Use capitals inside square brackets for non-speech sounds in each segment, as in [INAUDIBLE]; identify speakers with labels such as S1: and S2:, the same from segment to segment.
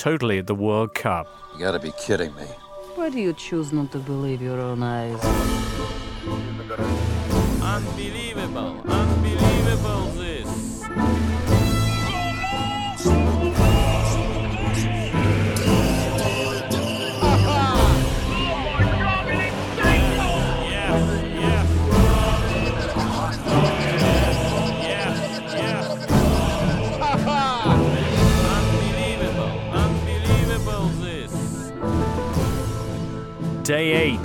S1: totally at the World Cup.
S2: You gotta be kidding me.
S3: Why do you choose not to believe your own eyes?
S4: Unbelievable, unbelievable this.
S1: Day 8.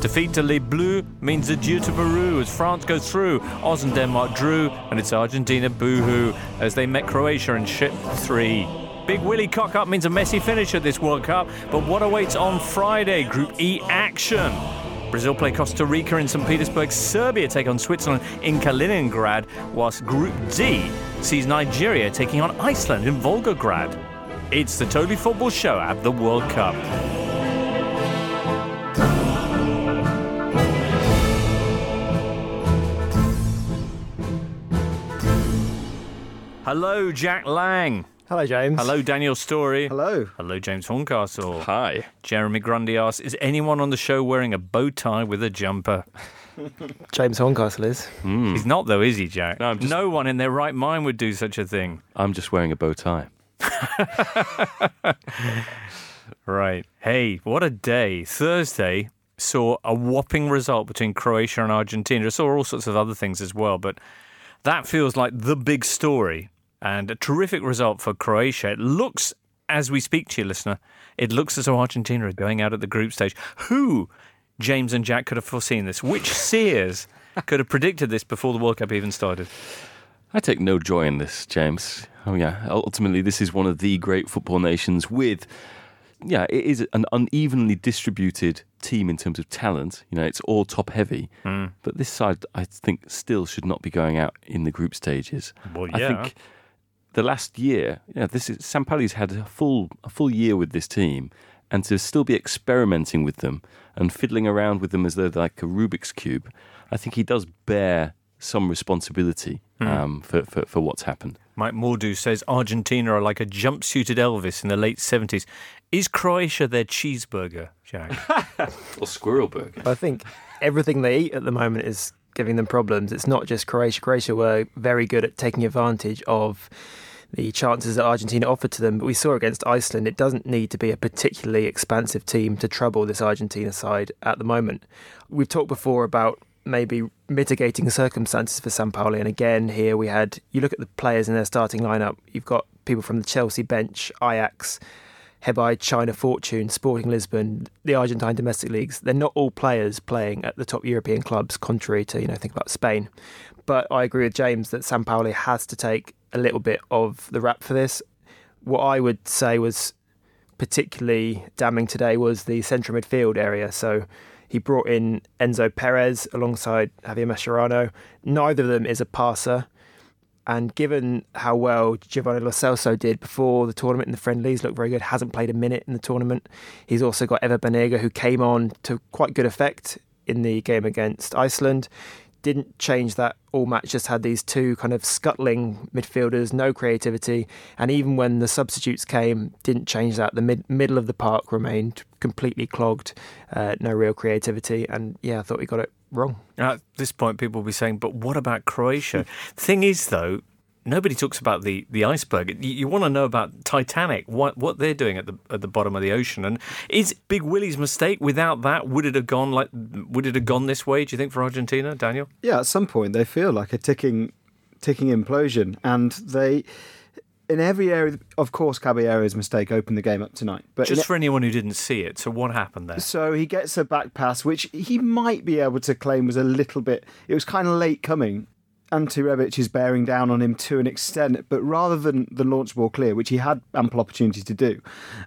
S1: Defeat to Les Bleus means adieu to Peru as France goes through. Oz and Denmark drew, and it's Argentina boohoo as they met Croatia in ship 3. Big Willie cock up means a messy finish at this World Cup, but what awaits on Friday? Group E action. Brazil play Costa Rica in St. Petersburg. Serbia take on Switzerland in Kaliningrad, whilst Group D sees Nigeria taking on Iceland in Volgograd. It's the Totally Football Show at the World Cup. Hello, Jack Lang.
S5: Hello, James.
S1: Hello, Daniel Storey.
S5: Hello.
S1: Hello, James Horncastle.
S6: Hi.
S1: Jeremy Grundy asks, is anyone on the show wearing a bow tie with a jumper? [LAUGHS]
S5: James Horncastle is. Hmm.
S1: He's not, though, is he, Jack?
S6: No, I'm just-
S1: no one in their right mind would do such a thing.
S6: I'm just wearing a bow tie. [LAUGHS]
S1: Right. Hey, what a day. Thursday saw a whopping result between Croatia and Argentina. I saw all sorts of other things as well, but that feels like the big story and a terrific result for Croatia. It looks, as we speak to you, listener, it looks as though Argentina are going out at the group stage. Who, James and Jack, could have foreseen this? Which [LAUGHS] seers could have predicted this before the World Cup even started?
S6: I take no joy in this, James. Oh yeah, ultimately this is one of the great football nations with yeah, it is an unevenly distributed team in terms of talent. You know, it's all top heavy. Hmm. But this side I think still should not be going out in the group stages.
S1: Well,
S6: I
S1: yeah.
S6: think the last year, yeah, this is Sampaoli's had a full a full year with this team, and to still be experimenting with them and fiddling around with them as though they're like a Rubik's cube, I think he does bear some responsibility um, for, for for what's happened.
S1: Mike Mordu says Argentina are like a jumpsuited Elvis in the late 70s. Is Croatia their cheeseburger, Jack? [LAUGHS]
S6: Or squirrel burger.
S5: I think everything they eat at the moment is giving them problems. It's not just Croatia. Croatia were very good at taking advantage of the chances that Argentina offered to them. But we saw against Iceland, it doesn't need to be a particularly expansive team to trouble this Argentina side at the moment. We've talked before about maybe mitigating circumstances for Sampaoli. And again, here we had, you look at the players in their starting lineup, you've got people from the Chelsea bench, Ajax, Hebei, China Fortune, Sporting Lisbon, the Argentine domestic leagues. They're not all players playing at the top European clubs, contrary to, you know, think about Spain. But I agree with James that Sampaoli has to take a little bit of the rap for this. What I would say was particularly damning today was the central midfield area. So he brought in Enzo Perez alongside Javier Mascherano. Neither of them is a passer. And given how well Giovanni Lo Celso did before the tournament in the friendlies, looked very good, hasn't played a minute in the tournament. He's also got Ever Banega, who came on to quite good effect in the game against Iceland. Didn't change that all match, just had these two kind of scuttling midfielders, no creativity. And even when the substitutes came, didn't change that. The mid- middle of the park remained completely clogged, uh, no real creativity. And yeah, I thought we got it wrong.
S1: At this point, people will be saying, but what about Croatia? Thing is, though, nobody talks about the, the iceberg. You, you want to know about Titanic, what what they're doing at the at the bottom of the ocean, and is Big Willie's mistake? Without that, would it have gone like would it have gone this way? Do you think for Argentina, Daniel?
S7: Yeah, at some point they feel like a ticking, ticking implosion, and they, in every area, of course, Caballero's mistake opened the game up tonight. But
S1: Just for anyone who didn't see it, so what happened there?
S7: So he gets a back pass, which he might be able to claim was a little bit. It was kind of late coming. Ante Rebic is bearing down on him to an extent, but rather than the launch ball clear, which he had ample opportunity to do,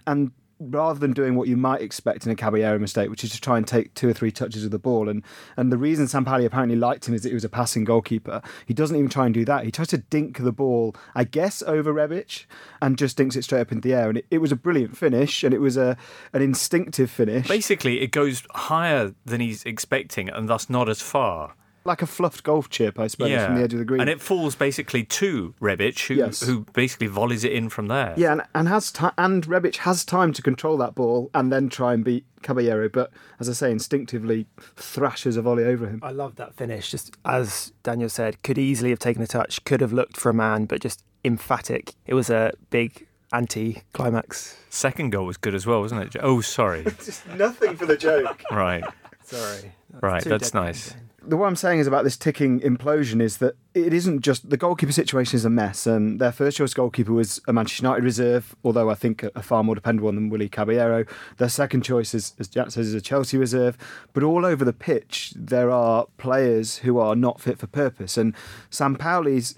S7: and rather than doing what you might expect in a Caballero mistake, which is to try and take two or three touches of the ball, and and the reason Sampaoli apparently liked him is that he was a passing goalkeeper. He doesn't even try and do that. He tries to dink the ball, I guess, over Rebic, and just dinks it straight up into the air. And it, it was a brilliant finish, and it was a an instinctive finish.
S1: Basically, it goes higher than he's expecting, and thus not as far.
S7: Like a fluffed golf chip, I suppose, from the edge of the green.
S1: And it falls basically to Rebic, who,
S7: Yes.
S1: who basically volleys it in from there.
S7: Yeah, and, and has ti and Rebic has time to control that ball and then try and beat Caballero, but as I say, instinctively thrashes a volley over him.
S5: I love that finish. Just as Daniel said, could easily have taken a touch, could have looked for a man, but just emphatic. It was a big anti-climax.
S1: Second goal was good as well, wasn't it? Oh, sorry. [LAUGHS]
S7: Just nothing for the joke.
S1: right,
S5: Sorry.
S1: right. That's
S5: dead
S1: nice.
S7: The what I'm saying is about this ticking implosion is that it isn't just the goalkeeper situation is a mess, and their first choice goalkeeper was a Manchester United reserve, although I think a, far more dependable one than Willie Caballero. Their second choice is, as Jack says, is a Chelsea reserve, but all over the pitch there are players who are not fit for purpose, and Sampaoli's.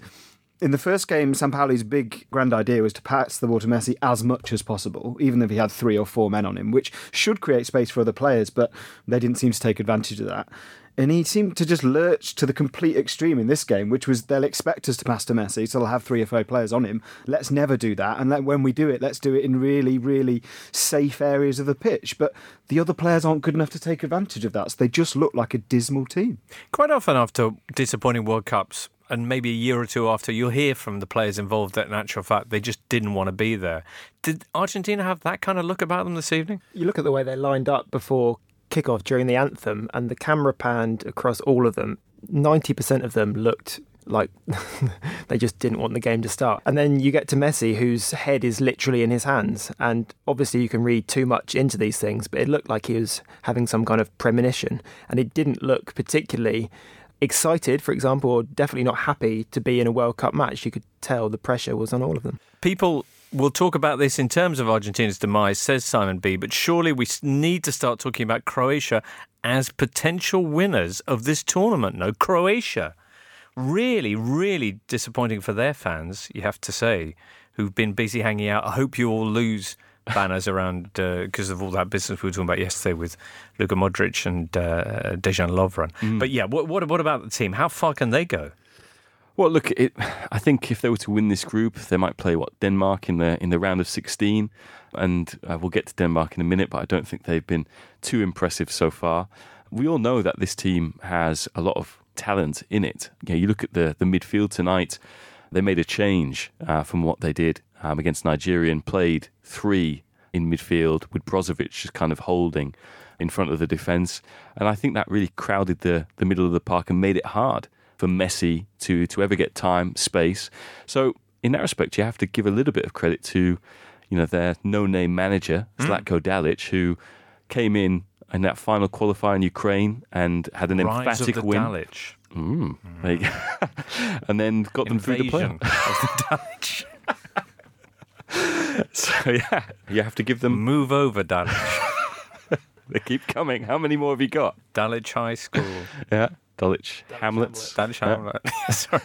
S7: In the first game, Sampaoli's big grand idea was to pass the ball to Messi as much as possible, even if he had three or four men on him, which should create space for other players, but they didn't seem to take advantage of that. And he seemed to just lurch to the complete extreme in this game, which was they'll expect us to pass to Messi, so they'll have three or four players on him. Let's never do that. And let, when we do it, let's do it in really, really safe areas of the pitch. But the other players aren't good enough to take advantage of that, so they just look like a dismal team.
S1: Quite often after disappointing World Cups, and maybe a year or two after, you'll hear from the players involved that, in actual fact, they just didn't want to be there. Did Argentina have that kind of look about them this evening?
S5: You look at the way they lined up before kickoff during the anthem, and the camera panned across all of them. 90% of them looked like [LAUGHS] they just didn't want the game to start. And then you get to Messi, whose head is literally in his hands. And obviously, you can read too much into these things, but it looked like he was having some kind of premonition. And it didn't look particularly excited, for example, or definitely not happy to be in a World Cup match. You could tell the pressure was on all of them.
S1: People will talk about this in terms of Argentina's demise, says Simon B. But surely we need to start talking about Croatia as potential winners of this tournament. No, Croatia. Really, really disappointing for their fans, you have to say, who've been busy hanging out. I hope you all lose banners around because of all that business we were talking about yesterday with Luka Modric and uh, Dejan Lovren. But yeah, what, what, what about the team? How far can they go?
S6: Well, look, it, I think if they were to win this group, they might play what Denmark in the in the round of 16, and uh, we'll get to Denmark in a minute. But I don't think they've been too impressive so far. We all know that this team has a lot of talent in it. Yeah, you look at the the midfield tonight; they made a change uh, from what they did um, against Nigeria and played three in midfield with Brozovic just kind of holding in front of the defence, and I think that really crowded the the middle of the park and made it hard for Messi to to ever get time, space. So in that respect, you have to give a little bit of credit to, you know, their no-name manager Zlatko Dalic, who came in in that final qualifier in Ukraine and had an
S1: Rise
S6: emphatic win.
S1: Dalic.
S6: Mm, go. [LAUGHS] and then got them through the
S1: Invasion
S6: playoff.
S1: of the [LAUGHS] Dalic.
S6: So yeah, you have to give them.
S1: Move over, Dalic. [LAUGHS]
S6: They keep coming. How many more have you got?
S1: Dulwich High School.
S6: Yeah, Dulwich, Hamlets.
S1: Dulwich
S6: Yeah.
S1: Hamlet. [LAUGHS] Sorry.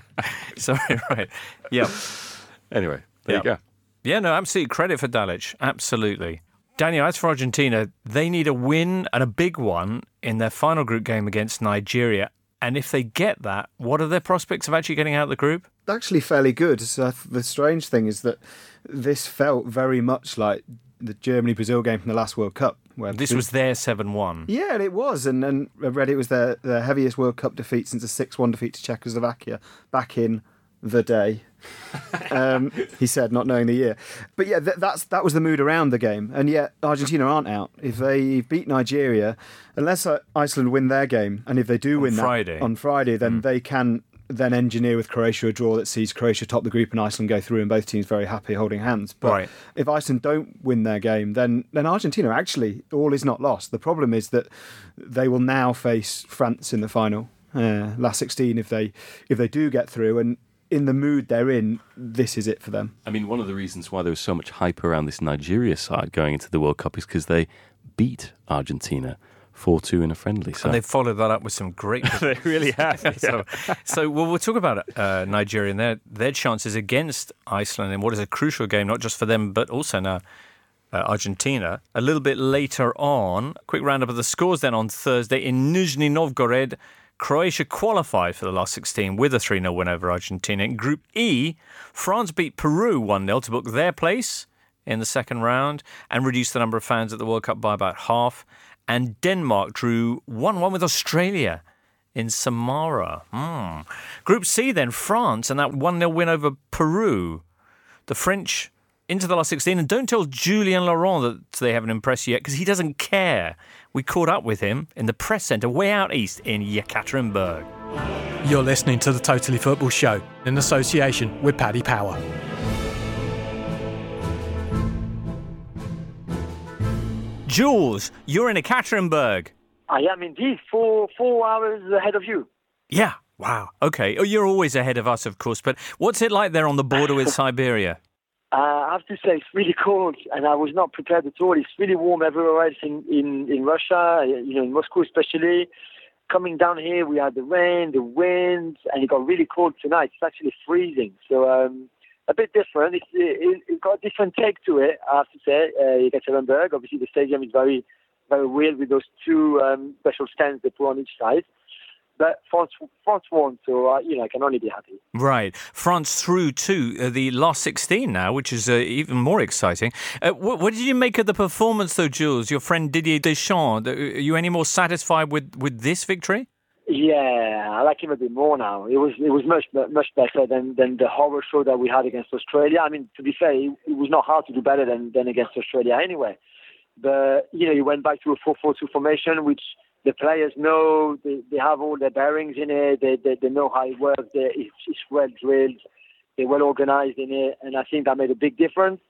S1: [LAUGHS] Sorry, right. Yeah.
S6: Anyway, there you go.
S1: Yeah, no, absolutely. Credit for Dalic. Absolutely. Daniel, as for Argentina, they need a win and a big one in their final group game against Nigeria. And if they get that, what are their prospects of actually getting out of the group?
S7: Actually, fairly good. So uh, the strange thing is that this felt very much like the Germany Brazil game from the last World Cup.
S1: This was their 7 1.
S7: Yeah, it was, and and I read it was their their heaviest World Cup defeat since a six one defeat to Czechoslovakia back in the day. [LAUGHS] um, he said, not knowing the year. But yeah, th- that's that was the mood around the game, and yet Argentina aren't out. If they beat Nigeria, unless uh, Iceland win their game, and if they do
S1: On
S7: win that
S1: Friday.
S7: on Friday, then they can then engineer with Croatia a draw that sees Croatia top the group and Iceland go through, and both teams very happy holding hands. But
S1: Right.
S7: if Iceland don't win their game, then then Argentina actually all is not lost. The problem is that they will now face France in the final, uh, last sixteen. If they if they do get through, and in the mood they're in, this is it for them.
S6: I mean, one of the reasons why there was so much hype around this Nigeria side going into the World Cup is because they beat Argentina 4 2 in a friendly. So
S1: And they followed that up with some great. [LAUGHS]
S6: they really [LAUGHS] have.
S1: so, so well, we'll talk about uh, Nigeria and their, their chances against Iceland in what is a crucial game, not just for them, but also now uh, Argentina. A little bit later on, quick roundup of the scores then on Thursday in Nizhny Novgorod. Croatia qualified for the last 16 with a 3 0 win over Argentina. In Group E, France beat Peru 1 0 to book their place in the second round and reduce the number of fans at the World Cup by about half. And Denmark drew 1 1 with Australia in Samara. Hmm. Group C, then, France and that 1 0 win over Peru. The French into the last 16. And don't tell Julien Laurent that they haven't impressed yet because he doesn't care. We caught up with him in the press centre way out east in Yekaterinburg.
S2: You're listening to the Totally Football Show in association with Paddy Power.
S1: Jules, you're in Ekaterinburg.
S8: I am indeed four four hours ahead of you.
S1: Yeah. Wow. Okay. Oh, you're always ahead of us, of course. But what's it like there on the border with [LAUGHS] Siberia?
S8: Uh, I have to say it's really cold, and I was not prepared at all. It's really warm everywhere else in, in, in Russia, you know, in Moscow especially. Coming down here, we had the rain, the wind, and it got really cold tonight. It's actually freezing. So um, a bit different. It's, it, has got a different take to it, I have to say. Uh, Ekaterinburg, obviously the stadium is very, very weird with those two um, special stands they put on each side. But France, France won, so uh, you know I can only be happy.
S1: Right, France through to uh, the last sixteen now, which is uh, even more exciting. Uh, what, what, did you make of the performance, though, Jules? Your friend Didier Deschamps. Are you any more satisfied with, with this victory?
S8: Yeah, I like him a bit more now. It was it was much much better than, than the horror show that we had against Australia. I mean, to be fair, it, was not hard to do better than, than against Australia anyway. But you know, he went back to a 4-4-2 formation, which the players know they, they have all their bearings in it. They, they, they know how it works. It's, it's well drilled. They're well organized in it, and I think that made a big difference.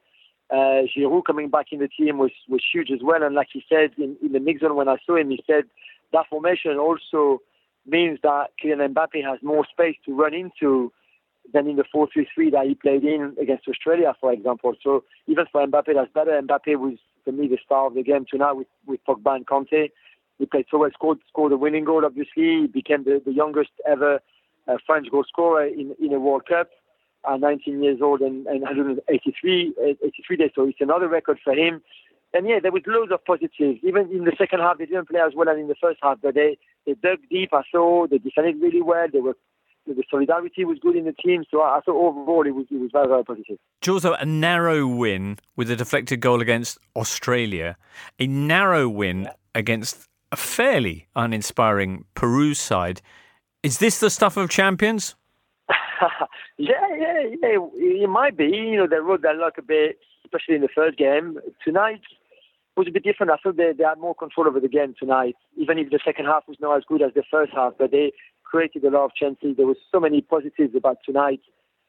S8: Uh, Giroud coming back in the team was, was huge as well. And like he said in, in the mix when I saw him, he said that formation also means that Kylian Mbappe has more space to run into than in the 4-3-3 that he played in against Australia, for example. So even for Mbappe, that's better. Mbappe was, for me, the star of the game tonight with, with Pogba and Kanté. He played so well, scored, scored a winning goal, obviously. He became the, the youngest ever uh, French goal scorer in, in a World Cup at 19 years old and, and 183 83 days. So it's another record for him. And yeah, there was loads of positives. Even in the second half, they didn't play as well as in the first half, but they, they dug deep. I saw they defended really well. They were the solidarity was good in the team. So I thought overall it was, it was very, very positive.
S1: Jules, a narrow win with a deflected goal against Australia, a narrow win against a fairly uninspiring Peru side. Is this the stuff of champions? [LAUGHS]
S8: yeah, yeah, yeah. It might be. You know, they rode their luck a bit, especially in the first game. Tonight was a bit different. I thought they, they had more control over the game tonight, even if the second half was not as good as the first half. But they created a lot of chances. There was so many positives about tonight,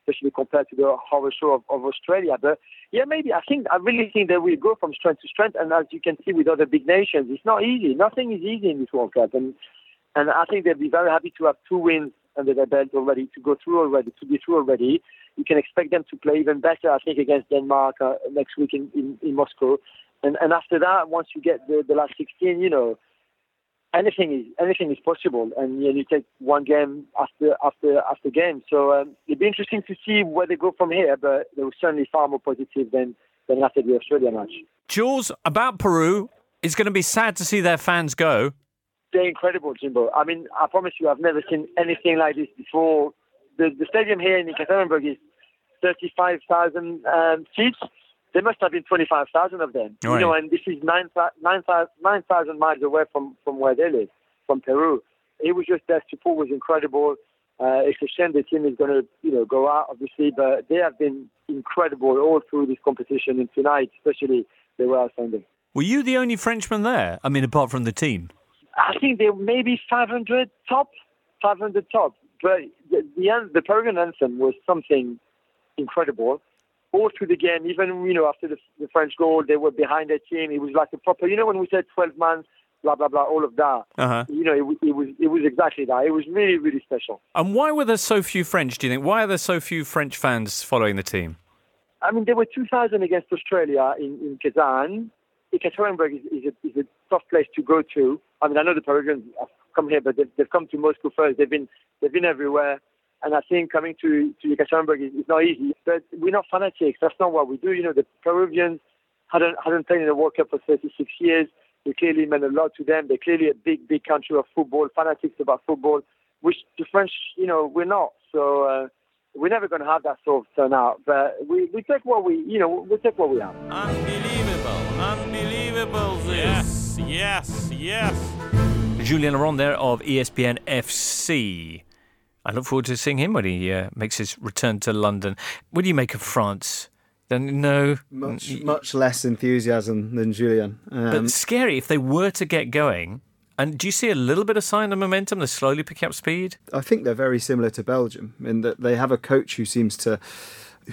S8: especially compared to the horror show of, of Australia. But yeah, maybe I think I really think that we go from strength to strength. And as you can see with other big nations, it's not easy. Nothing is easy in this World Cup. And and I think they'll be very happy to have two wins under their belt already, to go through already, to be through already. You can expect them to play even better, I think, against Denmark uh, next week in, in, in Moscow. And and after that, once you get the, the last 16, you know, anything is anything is possible, and you, know, you take one game after after after game. So um, it'd be interesting to see where they go from here. But they were certainly far more positive than than after the Australia match.
S1: Jules, about Peru, it's going to be sad to see their fans go.
S8: They're incredible, Jimbo. I mean, I promise you, I've never seen anything like this before. The the stadium here in Ekaterinburg is 35,000 um, seats. There must have been 25,000 of them.
S1: Right.
S8: You know, and this is 9,000 9, 9, miles away from, from where they live, from Peru. It was just their support was incredible. Uh, it's a shame the team is going to, you know, go out, obviously, but they have been incredible all through this competition, and tonight, especially, they were outstanding.
S1: Were you the only Frenchman there? I mean, apart from the team.
S8: I think they maybe 500 top, 500 top. But the the, the Peruvian anthem was something incredible. All through the game, even you know after the, the French goal, they were behind their team. It was like a proper, you know, when we said 12 months, blah blah blah, all of that.
S1: Uh-huh.
S8: You know, it, was- it was it was exactly that. It was really really special.
S1: And why were there so few French, do you think? Why are there so few French fans following the team?
S8: I mean, there were 2,000 against Australia in, in Kazan. Ekaterinburg is, is, a, is a tough place to go to. I mean, I know the Peruvians have come here, but they've, they've come to Moscow first. They've been they've been everywhere, and I think coming to to Ekaterinburg is, is not easy. But we're not fanatics. That's not what we do. You know, the Peruvians hadn't hadn't played in the World Cup for 36 years. We clearly meant a lot to them. They're clearly a big big country of football, fanatics about football, which the French, you know, we're not. So. Uh, we're never going to have that sort of turnout, but we, we take what we, you know, we take what we have.
S4: Unbelievable, unbelievable this. Yes, yes, yes.
S1: Julien Laurent there of ESPN FC. I look forward to seeing him when he uh, makes his return to London. What do you make of France? Then no,
S7: Much much less enthusiasm than Julian. Um,
S1: but scary if they were to get going. And do you see a little bit of sign of momentum? They're slowly picking up speed.
S7: I think they're very similar to Belgium in that they have a coach who seems to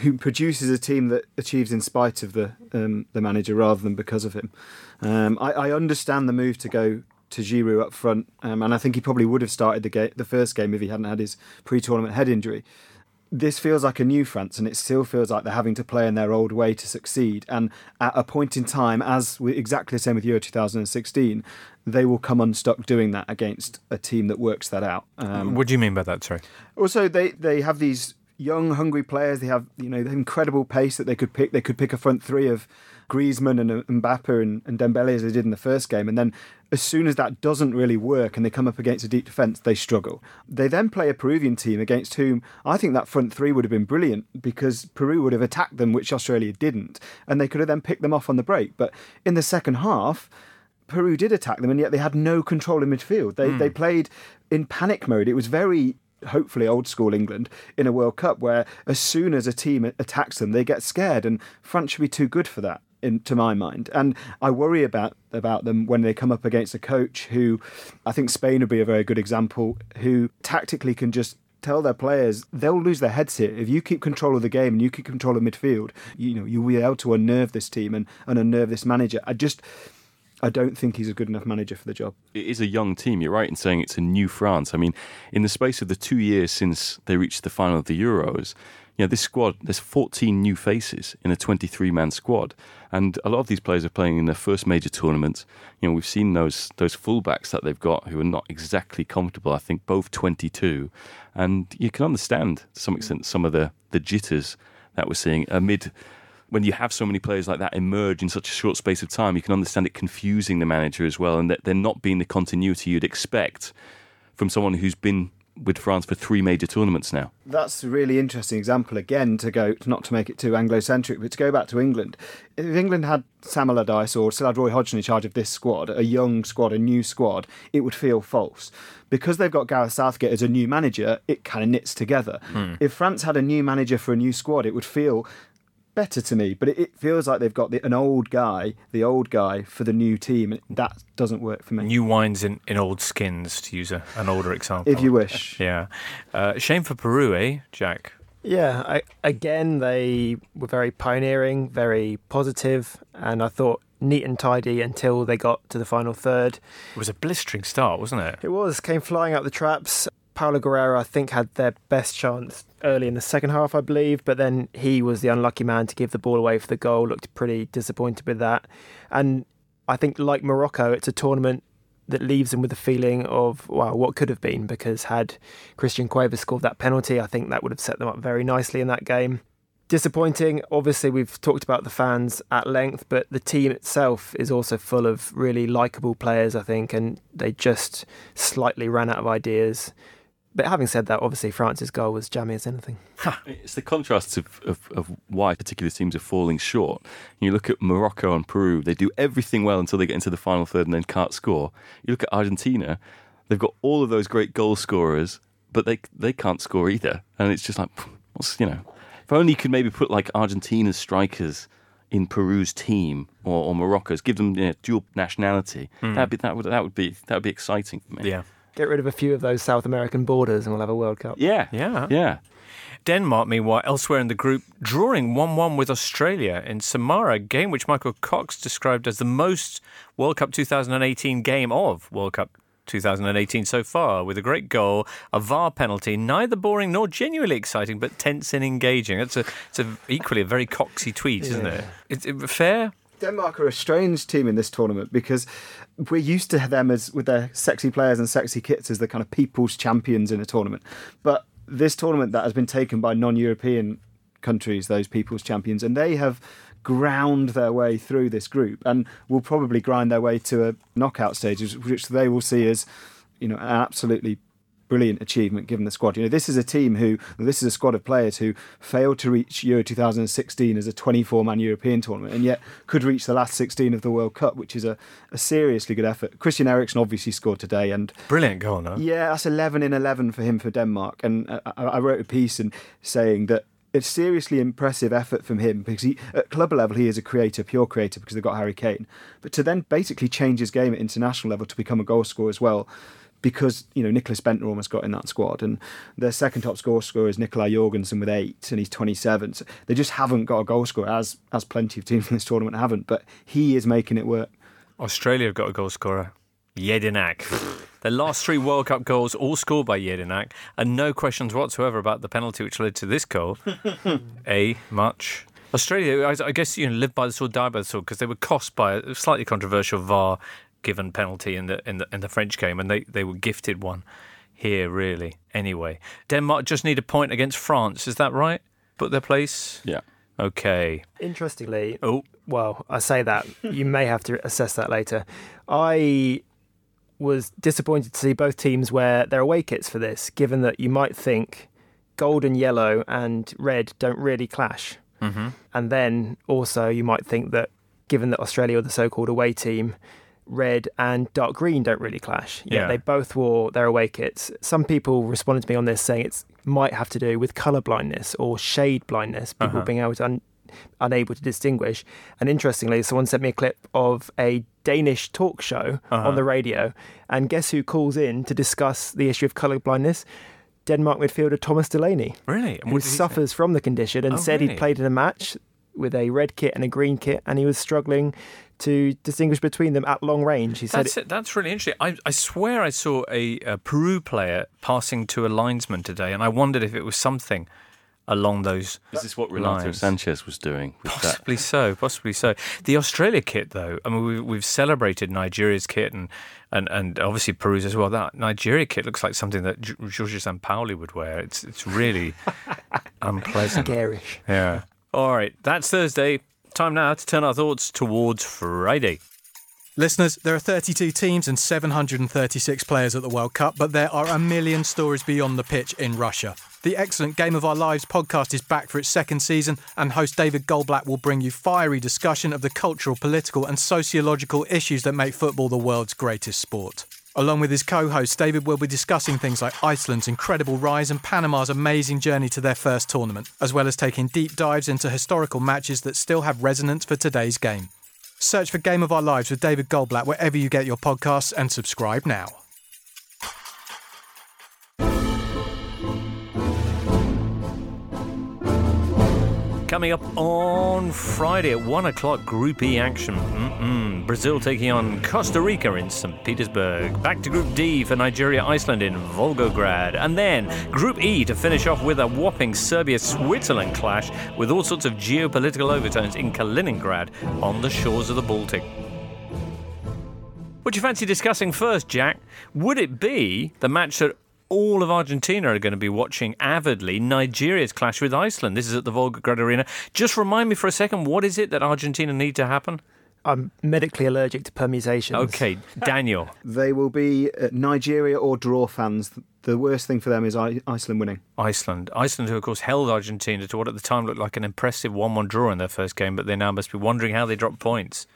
S7: who produces a team that achieves in spite of the um, the manager rather than because of him. Um, I, I understand the move to go to Giroud up front, um, and I think he probably would have started the ga- the first game if he hadn't had his pre-tournament head injury. This feels like a new France, and it still feels like they're having to play in their old way to succeed. And at a point in time, as we, exactly the same with Euro 2016, they will come unstuck doing that against a team that works that out. Um,
S1: what do you mean by that? Sorry.
S7: also, they they have these young, hungry players. They have you know the incredible pace that they could pick. They could pick a front three of Griezmann and uh, Mbappe and, and Dembele as they did in the first game, and then as soon as that doesn't really work and they come up against a deep defence, they struggle. They then play a Peruvian team against whom I think that front three would have been brilliant because Peru would have attacked them, which Australia didn't, and they could have then picked them off on the break. But in the second half. Peru did attack them, and yet they had no control in midfield. They they played in panic mode. It was very hopefully old school England in a World Cup where as soon as a team attacks them, they get scared, and France should be too good for that. In, to my mind, and I worry about about them when they come up against a coach who, I think Spain would be a very good example, who tactically can just tell their players they'll lose their heads here if you keep control of the game and you keep control of midfield. You know you'll be able to unnerve this team and, and unnerve this manager. I just I don't think he's a good enough manager for the job.
S6: It is a young team. You're right in saying it's a new France. I mean, in the space of the two years since they reached the final of the Euros, you know, this squad, there's 14 new faces in a 23 man squad. And a lot of these players are playing in their first major tournament. You know, we've seen those those fullbacks that they've got who are not exactly comfortable. I think both 22. And you can understand to some extent some of the, the jitters that we're seeing amid when you have so many players like that emerge in such a short space of time, you can understand it confusing the manager as well, and that they're not being the continuity you'd expect from someone who's been with France for three major tournaments now.
S7: That's a really interesting example again to go not to make it too Anglo-centric, but to go back to England. If England had Sam Allardyce or still had Roy Hodgson in charge of this squad, a young squad, a new squad, it would feel false. Because they've got Gareth Southgate as a new manager, it kind of knits together. Hmm. If France had a new manager for a new squad, it would feel better to me. But it, it feels like they've got the, an old guy, the old guy for the new team. and That doesn't work for me.
S1: New wines in, in old skins, to use a, an older example.
S7: if you wish. [LAUGHS]
S1: Yeah. Uh, shame for Peru, eh, Jack?
S5: Yeah, I, again, they were very pioneering, very positive, and I thought neat and tidy until they got to the final third.
S1: It was a blistering start, wasn't it?
S5: It was, came flying out the traps. Paolo Guerrero, I think, had their best chance early in the second half, I believe, but then he was the unlucky man to give the ball away for the goal. Looked pretty disappointed with that. And I think, like Morocco, it's a tournament that leaves them with a feeling of, wow, what could have been, because had Christian Cuevas scored that penalty, I think that would have set them up very nicely in that game. Disappointing. Obviously, we've talked about the fans at length, but the team itself is also full of really likable players, I think, and they just slightly ran out of ideas. But having said that, obviously France's goal was jammy as anything.
S6: It's the contrasts of, of, of why particular teams are falling short. You look at Morocco and Peru, they do everything well until they get into the final third and then can't score. You look at Argentina, they've got all of those great goal scorers, but they they can't score either. And it's just like, what's, you know, if only you could maybe put like Argentina's strikers in Peru's team or, or Morocco's, give them you know, dual nationality. Hmm. That'd be, that would that would be that would be exciting for me.
S1: Yeah.
S5: Get rid of a few of those South American borders and we'll have a World Cup.
S6: Yeah.
S1: Yeah.
S6: Yeah.
S1: Denmark, meanwhile, elsewhere in the group, drawing 1 1 with Australia in Samara, a game which Michael Cox described as the most World Cup 2018 game of World Cup 2018 so far, with a great goal, a VAR penalty, neither boring nor genuinely exciting, but tense and engaging. It's a, it's a, equally a very coxy tweet, isn't it? It's it fair.
S7: Denmark are a strange team in this tournament because we're used to them as with their sexy players and sexy kits as the kind of people's champions in a tournament. But this tournament that has been taken by non-European countries, those people's champions, and they have ground their way through this group and will probably grind their way to a knockout stage, which they will see as you know an absolutely brilliant achievement given the squad. You know, this is a team who, this is a squad of players who failed to reach Euro 2016 as a 24 man European tournament and yet could reach the last 16 of the World Cup, which is a, a seriously good effort. Christian Eriksen obviously scored today and
S1: Brilliant goal, no?
S7: yeah, that's 11 in 11 for him for Denmark. And I, I wrote a piece and saying that it's seriously impressive effort from him because he, at club level he is a creator, pure creator because they've got Harry Kane. But to then basically change his game at international level to become a goal scorer as well, because you know Nicklas Bendtner almost got in that squad, and their second top goal scorer is Nicolai Jorgensen with eight, and he's 27. So they just haven't got a goal scorer, as as plenty of teams in this tournament haven't. But he is making it work.
S1: Australia have got a goal scorer, Jedinak. [LAUGHS] the last three World Cup goals all scored by Jedinak, and no questions whatsoever about the penalty which led to this goal. [LAUGHS] a much. Australia, I, I guess, you know, live by the sword, die by the sword, because they were cost by a slightly controversial VAR given penalty in the in the in the French game, and they, they were gifted one here, really. Anyway, Denmark just need a point against France. Is that right? Put their place.
S6: Yeah.
S1: Okay.
S5: Interestingly,
S1: Oh,
S5: well, I say that you may have to assess that later. I was disappointed to see both teams wear their away kits for this, given that you might think gold and yellow and red don't really clash.
S1: hmm
S5: And then also you might think that given that Australia are the so-called away team, red and dark green don't really clash. Yet
S1: Yeah.
S5: they both wore their away kits. Some people responded to me on this saying it might have to do with colour blindness or shade blindness, people
S1: Uh-huh.
S5: being able to un- unable to distinguish. And interestingly, someone sent me a clip of a Danish talk show
S1: Uh-huh.
S5: on the radio, and guess who calls in to discuss the issue of colour blindness? Denmark midfielder Thomas Delaney
S1: Really? And
S5: who
S1: he say?
S5: suffers from the condition and
S1: Oh,
S5: said
S1: really?
S5: he'd played in a match with a red kit and a green kit and he was struggling to distinguish between them at long range. He said
S1: That's it. That's really interesting. I, I swear I saw a, a Peru player passing to a linesman today, and I wondered if it was something along those.
S6: Is this what Renato
S1: lines.
S6: Sanches was doing with that?
S1: Possibly so. Possibly so. The Australia kit, though. I mean, we, we've celebrated Nigeria's kit and, and, and obviously Peru's as well. That Nigeria kit looks like something that Gi- Giorgio Sampaoli would wear. It's it's really [LAUGHS] unpleasant.
S5: garish.
S1: Yeah. All right. That's Thursday. Time now to turn our thoughts towards Friday.
S2: Listeners, there are 32 teams and 736 players at the World Cup, but there are a million stories beyond the pitch in Russia. The excellent Game of Our Lives podcast is back for its second season, and host David Goldblatt will bring you fiery discussion of the cultural, political, and sociological issues that make football the world's greatest sport. Along with his co host, David will be discussing things like Iceland's incredible rise and Panama's amazing journey to their first tournament, as well as taking deep dives into historical matches that still have resonance for today's game. Search for Game of Our Lives with David Goldblatt wherever you get your podcasts and subscribe now.
S1: Coming up on Friday at 1 o'clock, Group E action. Mm-mm. Brazil taking on Costa Rica in St. Petersburg. Back to Group D for Nigeria Iceland in Volgograd. And then Group E to finish off with a whopping Serbia Switzerland clash with all sorts of geopolitical overtones in Kaliningrad on the shores of the Baltic. What do you fancy discussing first, Jack? Would it be the match that all of Argentina are going to be watching avidly, Nigeria's clash with Iceland? This is at the Volgograd Arena. Just remind me for a second, what is it that Argentina need to happen?
S5: I'm medically allergic to permutations.
S1: Okay, [LAUGHS] Daniel.
S7: They will be uh, Nigeria or draw fans. The worst thing for them is Iceland winning.
S1: Iceland. Iceland, who of course held Argentina to what at the time looked like an impressive 1 1 draw in their first game, but they now must be wondering how they dropped points.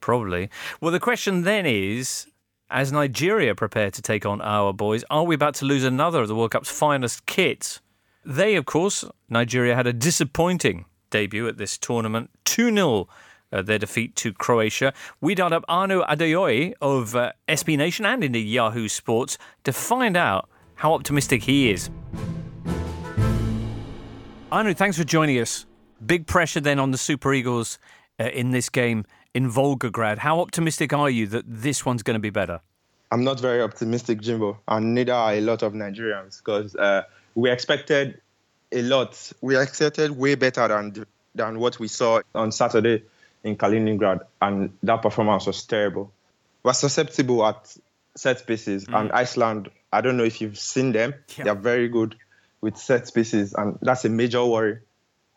S1: Probably. Well, the question then is as Nigeria prepare to take on our boys, are we about to lose another of the World Cup's finest kits? They, of course, Nigeria had a disappointing debut at this tournament 2 0. Uh, their defeat to Croatia. We dialed up Aanu Adeoye of uh, SB Nation and indeed Yahoo Sports to find out how optimistic he is. Aanu, thanks for joining us. Big pressure then on the Super Eagles uh, in this game in Volgograd. How optimistic are you that this one's going to be better?
S9: I'm not very optimistic, Jimbo, and neither are a lot of Nigerians because uh, we expected a lot. We expected way better than than what we saw on Saturday in Kaliningrad, and that performance was terrible. We're susceptible at set pieces, and Iceland. I don't know if you've seen them. They're very good with set pieces, and that's a major worry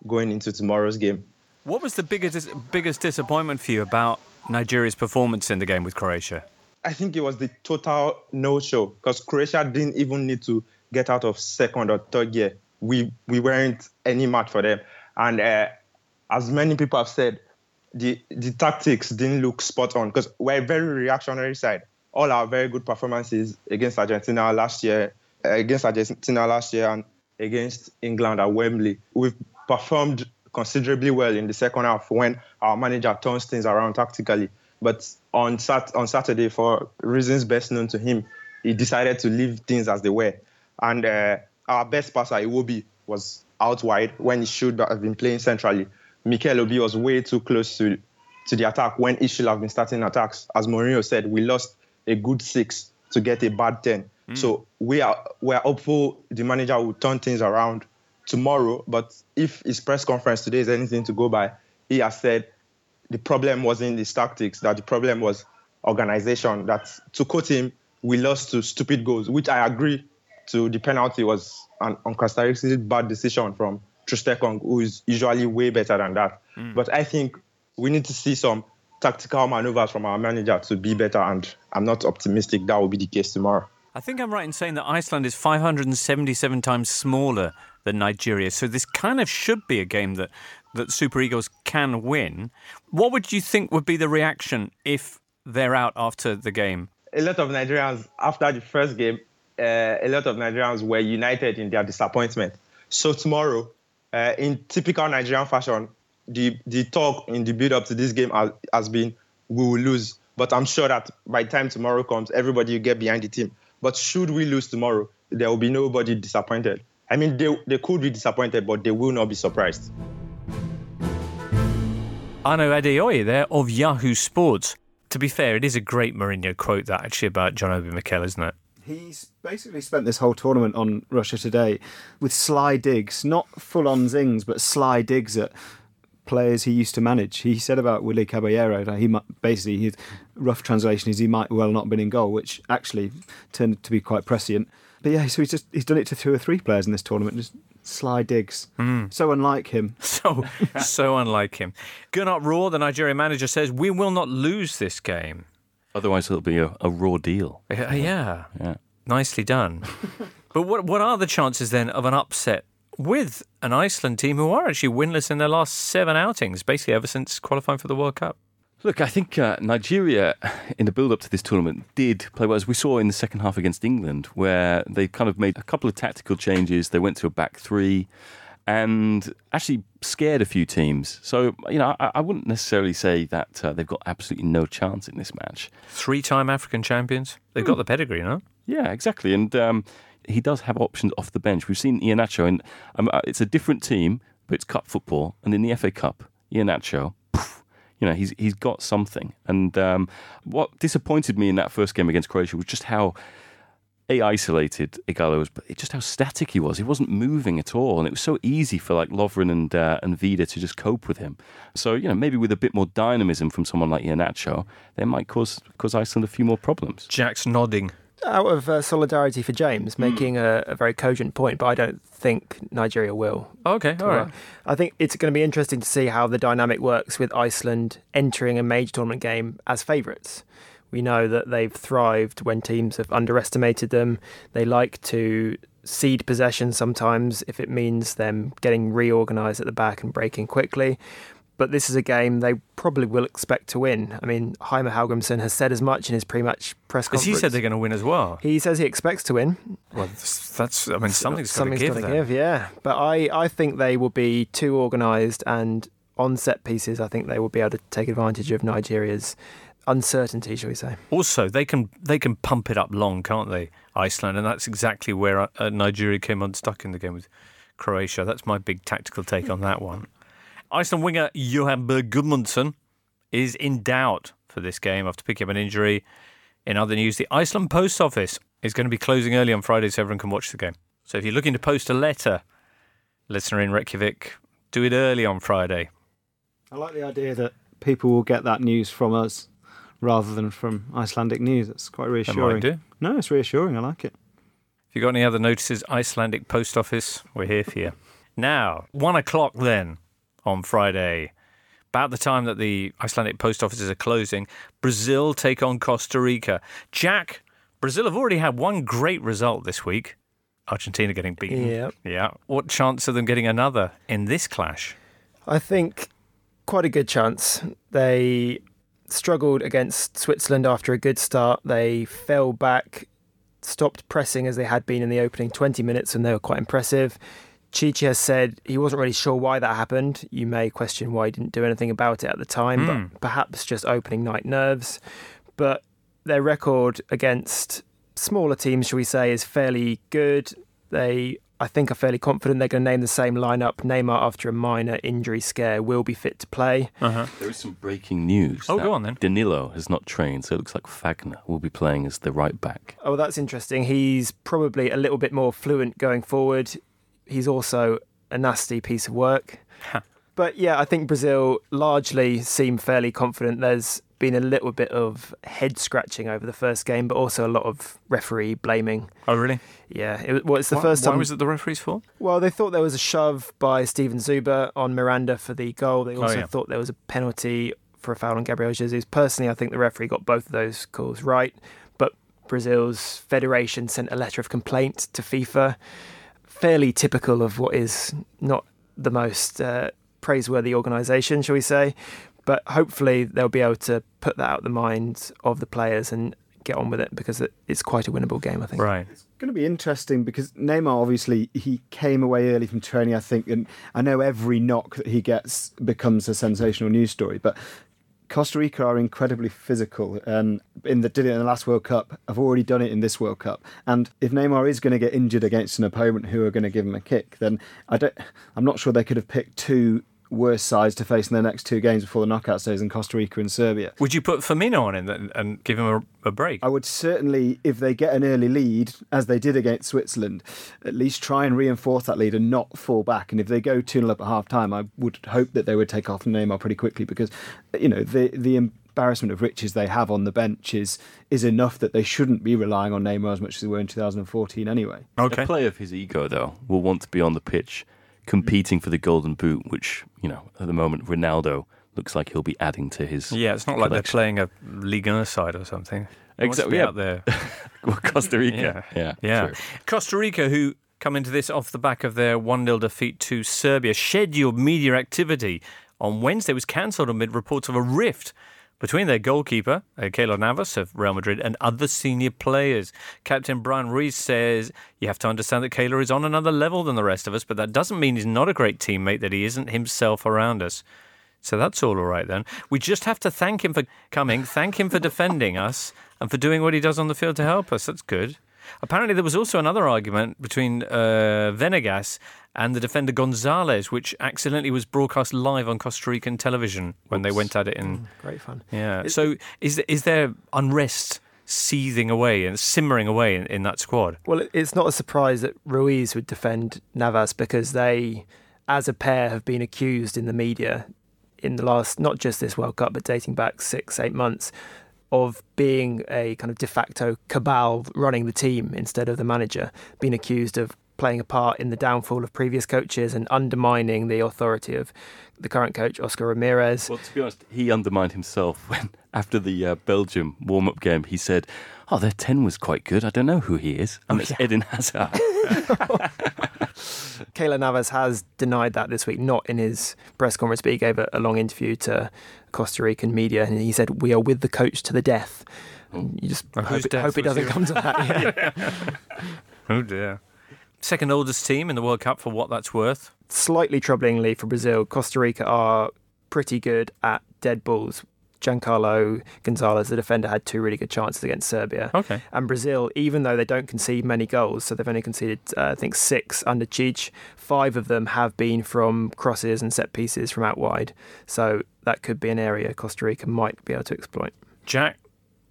S9: going into tomorrow's game.
S1: What was the biggest biggest disappointment for you about Nigeria's performance in the game with Croatia?
S9: I think it was the total no-show because Croatia didn't even need to get out of second or third gear. We we weren't any match for them, and uh, as many people have said, the the tactics didn't look spot on because we're a very reactionary side. All our very good performances against Argentina last year, against Argentina last year, and against England at Wembley, we've performed considerably well in the second half when our manager turns things around tactically. But on Sat- on Saturday, for reasons best known to him, he decided to leave things as they were. And uh, our best passer, Iwobi, was out wide when he should have been playing centrally. Mikel Obi was way too close to, to the attack when he should have been starting attacks. As Mourinho said, we lost a good six to get a bad 10. So we are we are hopeful the manager will turn things around tomorrow. But if his press conference today is anything to go by, he has said the problem wasn't his tactics, that the problem was organization. That to quote him, we lost to stupid goals, which I agree to the penalty was an uncharacteristic bad decision from Troost-Ekong, who is usually way better than that. Hmm. But I think we need to see some tactical maneuvers from our manager to be better, and I'm not optimistic that will be the case tomorrow.
S1: I think I'm right in saying that Iceland is 577 times smaller than Nigeria, so this kind of should be a game that, that Super Eagles can win. What would you think would be the reaction if they're out after the game?
S9: a lot of Nigerians after the first game, uh, a lot of Nigerians were united in their disappointment. So tomorrow, uh, in typical Nigerian fashion, the the talk in the build up to this game has, has been we will lose. But I'm sure that by the time tomorrow comes, everybody will get behind the team. But should we lose tomorrow, there will be nobody disappointed. I mean, they, they could be disappointed, but they will not be surprised.
S1: Aanu Adeoye there of Yahoo Sports. To be fair, it is a great Mourinho quote that actually about John Obi Mikel, isn't it?
S7: He's basically spent this whole tournament on Russia Today with sly digs, not full on zings, but sly digs at players he used to manage. He said about Willie Caballero that he might, basically his rough translation is he might well not have been in goal, which actually turned to be quite prescient. But yeah, so he's just he's done it to two or three players in this tournament, just sly digs. So unlike him. [LAUGHS]
S1: So, so unlike him. Gernot Rohr, the Nigerian manager, says, We will not lose this game.
S6: Otherwise, it'll be a, a raw deal.
S1: Uh, yeah.
S6: Yeah.
S1: Nicely done. [LAUGHS] but what what are the chances then of an upset with an Iceland team who are actually winless in their last seven outings, basically ever since qualifying for the World Cup?
S6: Look, I think uh, Nigeria, in the build up to this tournament, did play well, as we saw in the second half against England, where they kind of made a couple of tactical changes. They went to a back three and actually scared a few teams. So, you know, I, I wouldn't necessarily say that uh, they've got absolutely no chance in this match.
S1: Three time African champions. They've got the pedigree, you know?
S6: Yeah, exactly. And um, he does have options off the bench. We've seen Iheanacho, and um, uh, it's a different team, but it's cup football. And in the FA Cup, Iheanacho, poof, you know, he's he's got something. And um, what disappointed me in that first game against Croatia was just how a isolated Ighalo was, but just how static he was. He wasn't moving at all, and it was so easy for like Lovren and uh, and Vida to just cope with him. So you know, maybe with a bit more dynamism from someone like Iheanacho, they might cause cause Iceland a few more problems.
S1: Jack's nodding.
S5: Out of uh, solidarity for James, making a, a very cogent point, but I don't think Nigeria will.
S1: Okay, all right.
S5: I think it's going to be interesting to see how the dynamic works with Iceland entering a major tournament game as favourites. We know that they've thrived when teams have underestimated them. They like to cede possession sometimes if it means them getting reorganised at the back and breaking quickly. But this is a game they probably will expect to win. I mean, Heimir Hallgrimsson has said as much in his pre-match press
S1: Because
S5: conference.
S1: he said they're going to win as well.
S5: He says he expects to win.
S1: Well, that's, I mean, something's got to
S5: Something's
S1: give.
S5: give, yeah. But I, I think they will be too organised and on set pieces. I think they will be able to take advantage of Nigeria's uncertainty, shall we say?
S1: Also, they can they can pump it up long, can't they? Iceland, and that's exactly where uh, Nigeria came unstuck in the game with Croatia. That's my big tactical take on that one. Iceland winger Johann Berg Gudmundsson is in doubt for this game after picking up an injury. In other news, the Iceland Post Office is going to be closing early on Friday so everyone can watch the game. So if you're looking to post a letter, listener in Reykjavik, do it early on Friday.
S7: I like the idea that people will get that news from us rather than from Icelandic news. That's quite reassuring. No, it's reassuring. I like it.
S1: If you've got any other notices, Icelandic Post Office, we're here for you. Now, one o'clock then on Friday. about the time that the Icelandic post offices are closing, Brazil take on Costa Rica. Jack, Brazil have already had one great result this week. Argentina getting beaten.
S5: Yeah.
S1: Yeah. What chance of them getting another in this clash?
S5: I think quite a good chance. They struggled against Switzerland after a good start. They fell back, stopped pressing as they had been in the opening 20 minutes, and they were quite impressive. Tite has said he wasn't really sure why that happened. You may question why he didn't do anything about it at the time,
S1: Hmm.
S5: but perhaps just opening night nerves. But their record against smaller teams, shall we say, is fairly good. They, I think, are fairly confident they're going to name the same lineup. Neymar, after a minor injury scare, will be fit to play.
S1: Uh-huh.
S6: There is some breaking news.
S1: Oh, go on then.
S6: Danilo has not trained, so it looks like Fagner will be playing as the right back.
S5: Oh, that's interesting. He's probably a little bit more fluent going forward. He's also a nasty piece of work. but yeah, I think Brazil largely seem fairly confident. There's been a little bit of head scratching over the first game, but also a lot of referee blaming.
S1: Oh, really?
S5: Yeah, it, was- well, it's the
S1: Why-
S5: first
S1: why
S5: time.
S1: was it the referee's fault?
S5: Well, they thought there was a shove by Steven Zuber on Miranda for the goal. They
S1: Oh,
S5: also
S1: yeah.
S5: thought there was a penalty for a foul on Gabriel Jesus. Personally, I think the referee got both of those calls right, but Brazil's federation sent a letter of complaint to FIFA, fairly typical of what is not the most uh, praiseworthy organisation, shall we say. But hopefully, they'll be able to put that out of the minds of the players and get on with it because it's quite a winnable game, I think.
S1: Right.
S7: It's going to be interesting because Neymar obviously he came away early from training, I think, and I know every knock that he gets becomes a sensational news story. But Costa Rica are incredibly physical, and in the did it in the last World Cup. I've already done it in this World Cup, and if Neymar is going to get injured against an opponent who are going to give him a kick, then I don't. I'm not sure they could have picked two worse sides to face in their next two games before the knockout stage in Costa Rica and Serbia.
S1: Would you put Firmino on in and, and give him a, a break?
S7: I would certainly, if they get an early lead, as they did against Switzerland, at least try and reinforce that lead and not fall back. And if they go 2 0 up at half time, I would hope that they would take off Neymar pretty quickly because, you know, the, the embarrassment of riches they have on the bench is, is enough that they shouldn't be relying on Neymar as much as they were in 2014 anyway.
S1: Okay.
S6: A player of his ego, though, will want to be on the pitch competing for the Golden Boot, which, you know, at the moment, Ronaldo looks like he'll be adding to his.
S1: Yeah, it's not like they're playing a Ligue 1 side or something. They want to
S6: Exactly, yeah.
S1: out there. [LAUGHS]
S6: Well, Costa Rica.
S1: Yeah.
S6: Yeah.
S1: Yeah.
S6: true.
S1: Costa Rica, who come into this off the back of their 1 0 defeat to Serbia, scheduled media activity on Wednesday was cancelled amid reports of a rift between their goalkeeper, uh, Keylor Navas of Real Madrid, and other senior players. Captain Brian Ruiz says, You have to understand that Keylor is on another level than the rest of us, but that doesn't mean he's not a great teammate, that he isn't himself around us. So that's all all right then. We just have to thank him for coming, thank him for defending us, and for doing what he does on the field to help us. That's good. Apparently, there was also another argument between uh, Venegas and the defender Gonzalez, which accidentally was broadcast live on Costa Rican television when they went at it in.
S5: Great fun.
S1: Yeah. So is is there unrest seething away and simmering away in, in that squad?
S5: Well, it's not a surprise that Ruiz would defend Navas because they, as a pair, have been accused in the media in the last, not just this World Cup, but dating back six, eight months, of being a kind of de facto cabal running the team instead of the manager, being accused of playing a part in the downfall of previous coaches and undermining the authority of the current coach, Oscar Ramirez.
S6: Well, to be honest, he undermined himself [LAUGHS] when, after the uh, Belgium warm up game, he said, Oh, their 10 was quite good. I don't know who he is. Oh, and it's Eden Hazard. [LAUGHS]
S5: Keylor Navas has denied that this week, not in his press conference, but he gave a, a long interview to Costa Rican media and he said, We are with the coach to the death. Oh. And You just
S1: Oh,
S5: hope it, hope it doesn't
S1: he-
S5: come to that. yeah. [LAUGHS] [LAUGHS]
S1: Oh dear. Second oldest team in the World Cup for what that's worth.
S5: Slightly troublingly for Brazil, Costa Rica are pretty good at dead balls. Giancarlo Gonzalez, the defender, had two really good chances against Serbia.
S1: Okay.
S5: And Brazil, even though they don't concede many goals, so they've only conceded, uh, I think, six under Tite, five of them have been from crosses and set pieces from out wide. So that could be an area Costa Rica might be able to exploit.
S1: Jack,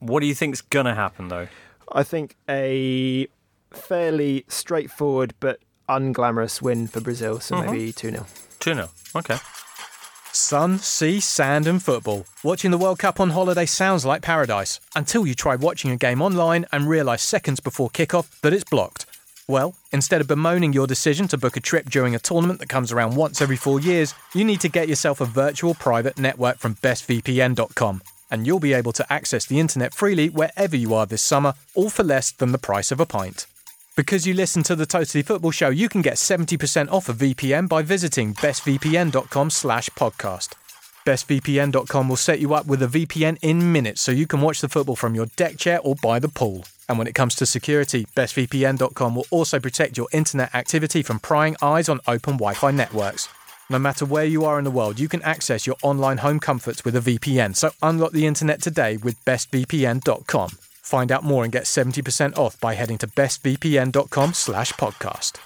S1: what do you think's gonna happen though?
S5: I think a fairly straightforward but unglamorous win for Brazil, so
S1: Mhm.
S5: maybe 2 0.
S1: 2 0. Okay.
S2: Sun, sea, sand, and football. Watching the World Cup on holiday sounds like paradise until you try watching a game online and realise seconds before kickoff that it's blocked. Well, instead of bemoaning your decision to book a trip during a tournament that comes around once every four years, you need to get yourself a virtual private network from bestvpn.com. And you'll be able to access the internet freely wherever you are this summer, all for less than the price of a pint. Because you listen to the Totally Football Show, you can get 70% off a VPN by visiting bestvpn.com slash podcast. BestVPN.com will set you up with a VPN in minutes so you can watch the football from your deck chair or by the pool. And when it comes to security, BestVPN.com will also protect your internet activity from prying eyes on open Wi Fi networks. No matter where you are in the world, you can access your online home comforts with a VPN. So unlock the internet today with bestvpn.com. Find out more and get 70% off by heading to bestvpn.com slash podcast.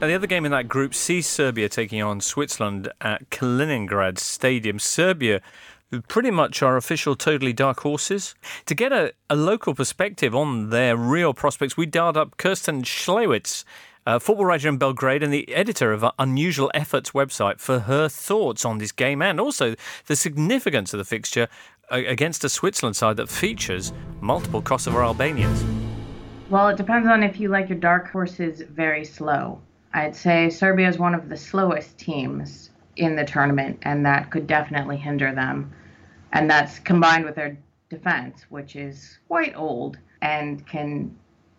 S1: Now, the other game in that group sees Serbia taking on Switzerland at Kaliningrad Stadium. Serbia, who pretty much are official totally dark horses. To get a, a local perspective on their real prospects, we dialed up Kirsten Schlewitz, uh, football writer in Belgrade and the editor of Unusual Efforts website, for her thoughts on this game and also the significance of the fixture against a Switzerland side that features multiple Kosovo Albanians.
S10: Well, it depends on if you like your dark horses very slow. I'd say Serbia is one of the slowest teams in the tournament, and that could definitely hinder them. And that's combined with their defense, which is quite old and can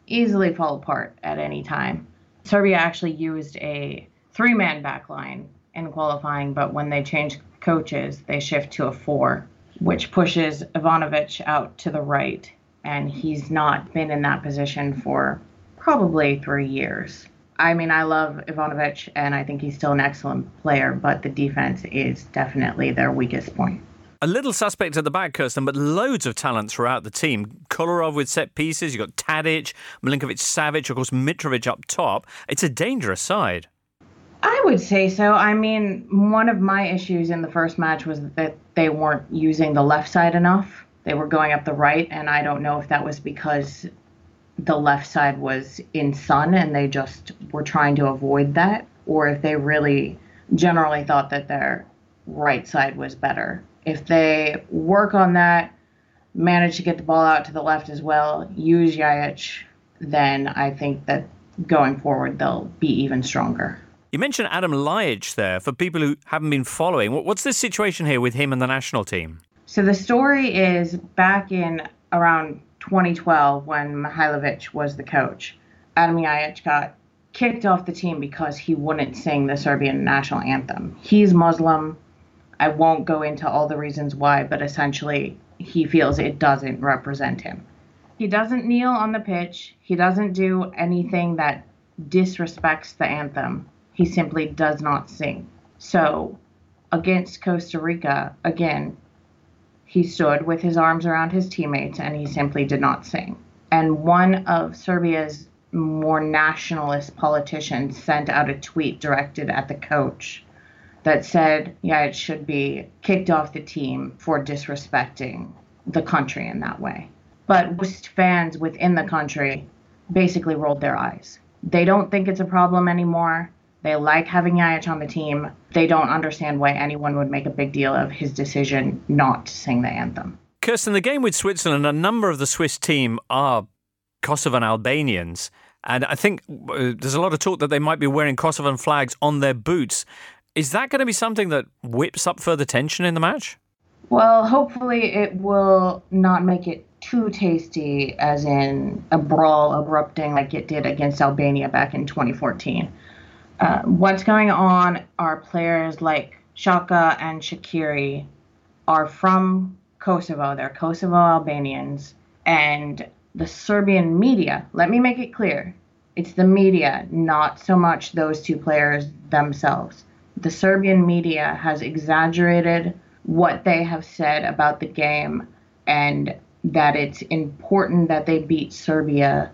S10: easily fall apart at any time. Serbia actually used a three man backline in qualifying, but when they change coaches, they shift to a four, which pushes Ivanovic out to the right. And he's not been in that position for probably three years. I mean, I love Ivanovic, and I think he's still an excellent player, but the defense is definitely their weakest point.
S1: A little suspect at the back, Kirsten, but loads of talent throughout the team. Kolarov with set pieces, you've got Tadic, Milinkovic Savic, of course, Mitrovic up top. It's a dangerous side.
S10: I would say so. I mean, one of my issues in the first match was that they weren't using the left side enough. They were going up the right, and I don't know if that was because the left side was in sun and they just were trying to avoid that, or if they really generally thought that their right side was better. If they work on that, manage to get the ball out to the left as well, use Ljajic, then I think that going forward they'll be even stronger.
S1: You mentioned Adam Ljajic there. For people who haven't been following, what's the situation here with him and the national team?
S10: So the story is back in around 2012 when Mihajlovic was the coach. Adam Ljajic got kicked off the team because he wouldn't sing the Serbian national anthem. He's Muslim. I won't go into all the reasons why, but essentially he feels it doesn't represent him. He doesn't kneel on the pitch. He doesn't do anything that disrespects the anthem. He simply does not sing. So, against Costa Rica, again, he stood with his arms around his teammates and he simply did not sing. And one of Serbia's more nationalist politicians sent out a tweet directed at the coach that said, yeah, it should be kicked off the team for disrespecting the country in that way. But most fans within the country basically rolled their eyes. They don't think it's a problem anymore. They like having Ljajic on the team. They don't understand why anyone would make a big deal of his decision not to sing the anthem.
S1: Kirsten, the game with Switzerland, a number of the Swiss team are Kosovan Albanians. And I think uh, there's a lot of talk that they might be wearing Kosovan flags on their boots. Is that going to be something that whips up further tension in the match?
S10: Well, hopefully it will not make it too tasty, as in a brawl erupting like it did against Albania back in 2014. Uh, what's going on are players like Xhaka and Shaqiri are from Kosovo. They're Kosovo Albanians. And the Serbian media, let me make it clear, it's the media, not so much those two players themselves. The Serbian media has exaggerated what they have said about the game and that it's important that they beat Serbia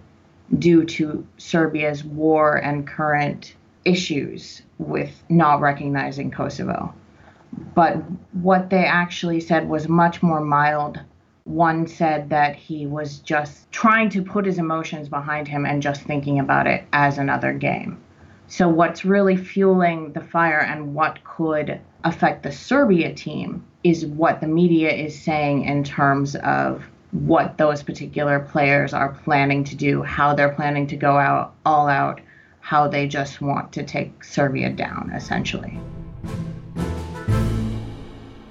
S10: due to Serbia's war and current issues with not recognizing Kosovo. But what they actually said was much more mild. One said that he was just trying to put his emotions behind him and just thinking about it as another game. So, what's really fueling the fire and what could affect the Serbia team is what the media is saying in terms of what those particular players are planning to do, how they're planning to go out all out, how they just want to take Serbia down, essentially.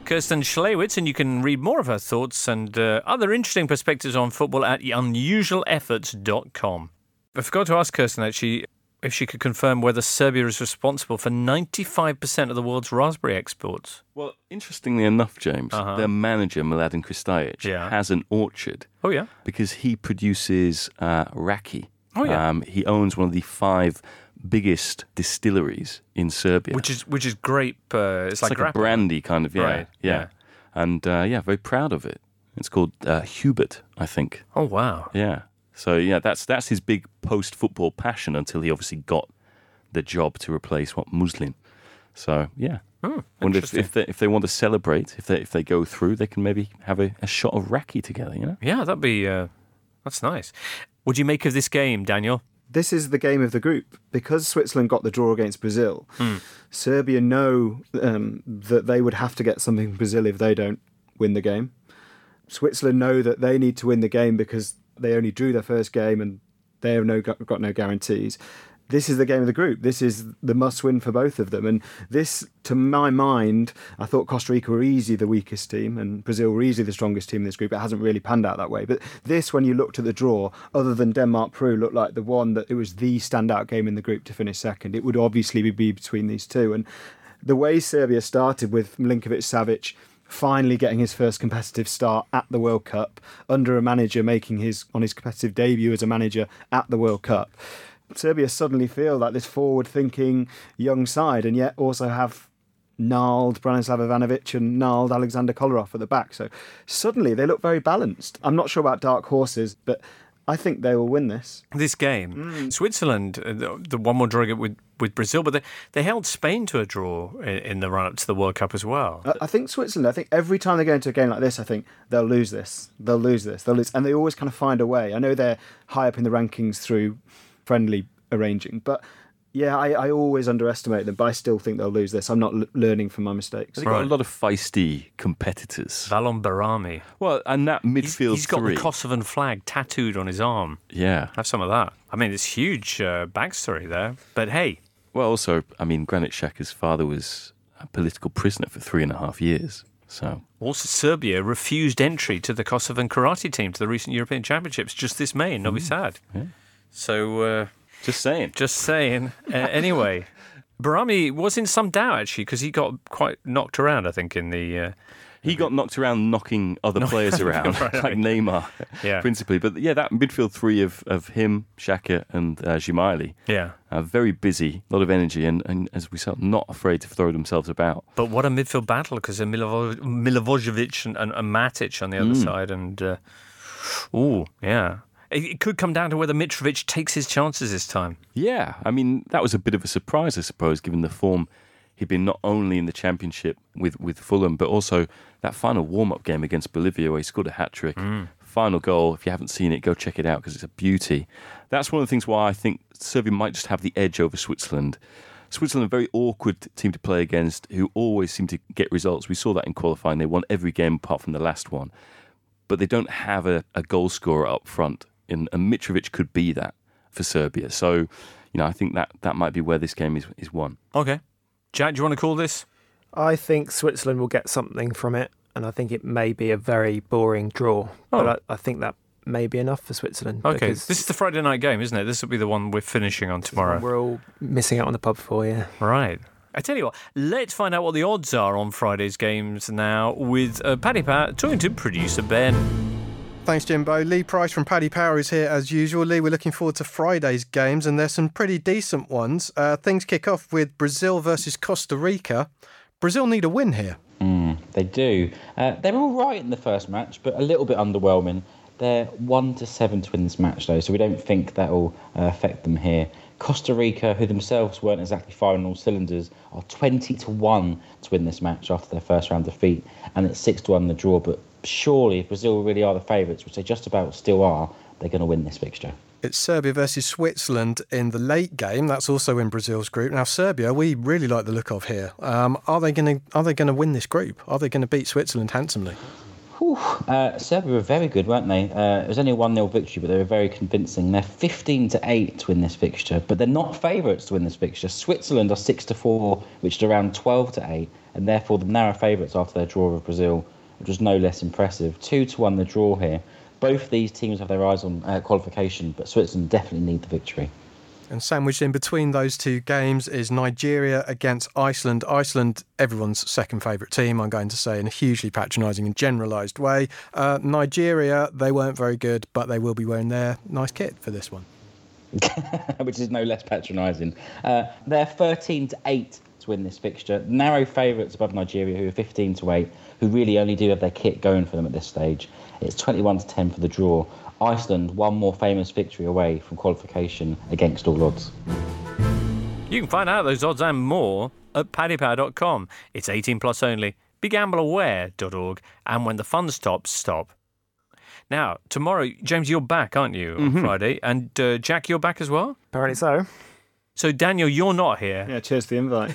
S1: Kirsten Schlewitz, and you can read more of her thoughts and uh, other interesting perspectives on football at unusualefforts.com. I forgot to ask Kirsten actually if she could confirm whether Serbia is responsible for 95% of the world's raspberry exports.
S6: Well, interestingly enough, James,
S1: Uh-huh.
S6: their manager, Mladen Krstajic,
S1: Yeah.
S6: has an orchard
S1: Oh, yeah.
S6: because he produces uh, raki.
S1: Oh, yeah.
S6: Um, he owns one of the five biggest distilleries in Serbia.
S1: Which is which is grape. Uh, it's,
S6: It's
S1: like,
S6: like, a brandy kind of, yeah.
S1: Right,
S6: Yeah.
S1: yeah.
S6: And uh, yeah, very proud of it. It's called uh, Hubert, I think.
S1: Oh wow.
S6: Yeah. So yeah, that's that's his big post-football passion until he obviously got the job to replace what Muslin. So yeah,
S1: Hmm,
S6: wonder if, if they if they want to celebrate, if they if they go through, they can maybe have a, a shot of raki together. You know.
S1: Yeah, that'd be uh, that's nice. What do you make of this game, Daniel?
S7: This is the game of the group because Switzerland got the draw against Brazil.
S1: Hmm.
S7: Serbia know um, that they would have to get something from Brazil if they don't win the game. Switzerland know that they need to win the game because they only drew their first game and they have no got no guarantees. This is the game of the group. This is the must win for both of them. And this, to my mind, I thought Costa Rica were easily the weakest team and Brazil were easily the strongest team in this group. It hasn't really panned out that way. But this, when you looked at the draw, other than Denmark Peru, looked like the one that it was the standout game in the group to finish second. It would obviously be between these two. And the way Serbia started with Milinkovic Savic finally getting his first competitive start at the World Cup under a manager making his on his competitive debut as a manager at the World Cup. Serbia suddenly feel like this forward-thinking young side, and yet also have gnarled Branislav Ivanovic and gnarled Alexander Kolarov at the back. So suddenly they look very balanced. I'm not sure about dark horses, but I think they will win this.
S1: This game, Switzerland, uh, the, the one more draw with with Brazil, but they, they held Spain to a draw in, in the run up to the World Cup as well.
S7: I- I think Switzerland. I think every time they go into a game like this, I think they'll lose this. They'll lose this. They'll lose, and they always kind of find a way. I know they're high up in the rankings through friendly arranging, but yeah, I, I always underestimate them. But I still think they'll lose this. I'm not l- learning from my mistakes.
S6: They've got a lot of feisty competitors.
S1: Valon Behrami.
S6: Well, and that midfield
S1: He's got
S6: three.
S1: the Kosovan flag tattooed on his arm.
S6: yeah.
S1: Have some of that. I mean, it's huge uh, backstory there. But hey,
S6: Well, also, I mean, Granit Xhaka's father was a political prisoner for three and a half years. So
S1: also Serbia refused entry to the Kosovan karate team to the recent European Championships just this May in Novi Sad. So, uh,
S6: just saying.
S1: just saying. Uh, [LAUGHS] anyway, Behrami was in some doubt actually because he got quite knocked around. I think in the. Uh,
S6: He got knocked around knocking other players [LAUGHS] around,
S1: Right,
S6: like. [LAUGHS] Neymar,
S1: Yeah.
S6: principally. But yeah, that midfield three of, of him, Xhaka, and uh, Dzemaili,
S1: yeah.
S6: uh, very busy, a lot of energy, and, and as we said, not afraid to throw themselves about.
S1: But what a midfield battle because Milivo- Milivojevic and, and, and Matic on the other side. And, uh, ooh, yeah. It, could come down to whether Mitrovic takes his chances this time.
S6: Yeah, I mean that was a bit of a surprise, I suppose, given the form he'd been not only in the championship with with Fulham, but also that final warm up game against Bolivia where he scored a hat trick. Mm. Final goal. If you haven't seen it, go check it out because it's a beauty. That's one of the things why I think Serbia might just have the edge over Switzerland. Switzerland, a very awkward team to play against, who always seem to get results. We saw that in qualifying; they won every game apart from the last one but they don't have a, a goal scorer up front. And, and Mitrovic could be that for Serbia. So, you know, I think that, that might be where this game is, is won.
S1: Okay. Jack, do you want to call this?
S5: I think Switzerland will get something from it, and I think it may be a very boring draw.
S1: Oh.
S5: But I, I think that may be enough for Switzerland.
S1: Okay. This is the Friday night game, isn't it? This will be the one we're finishing on tomorrow.
S5: We're all missing out on the pub for, yeah.
S1: Right. I tell you what, let's find out what the odds are on Friday's games now with uh, Paddy Pat talking to producer Ben.
S2: Thanks, Jimbo. Lee Price from Paddy Power is here as usual. Lee, we're looking forward to Friday's games, and there's some pretty decent ones. Uh, things kick off with Brazil versus Costa Rica. Brazil need a win here.
S11: They do. Uh, they're all right in the first match, but a little bit underwhelming. They're one to seven to win this match, though, so we don't think that will uh, affect them here. Costa Rica, who themselves weren't exactly firing all cylinders, are 20 to 1 to win this match after their first round defeat, and it's 6 to 1 in the draw. But surely, if Brazil really are the favourites, which they just about still are, they're going to win this fixture.
S2: It's Serbia versus Switzerland in the late game. That's also in Brazil's group. Now, Serbia, we really like the look of here. Um, are they going to are they going to win this group? Are they going to beat Switzerland handsomely?
S11: Whew. Uh, Serbia were very good, weren't they? Uh, it was only a 1 0 victory, but they were very convincing. They're 15 to 8 to win this fixture, but they're not favourites to win this fixture. Switzerland are 6 to 4, which is around 12 to 8, and therefore the narrow favourites after their draw with Brazil, which was no less impressive. 2 to 1 the draw here. Both these teams have their eyes on uh, qualification, but Switzerland definitely need the victory.
S2: And sandwiched in between those two games is Nigeria against Iceland. Iceland, everyone's second favourite team, I'm going to say, in a hugely patronising and generalised way. Uh, Nigeria, they weren't very good, but they will be wearing their nice kit for this one. [LAUGHS]
S11: which is no less patronising. Uh, they're 13 to 8 to win this fixture. Narrow favourites above Nigeria, who are 15 to 8, who really only do have their kit going for them at this stage. It's 21 to 10 for the draw. Iceland one more famous victory away from qualification against all odds.
S1: You can find out those odds and more at paddypower.com. It's 18 plus only. BeGambleAware.org. And when the fun stops, stop. Now, tomorrow, James, you're back, aren't you, on
S7: Mhm.
S1: Friday? And uh, Jack, you're back as well?
S7: Apparently so.
S1: So, Daniel, you're not here.
S7: Yeah, cheers for the invite.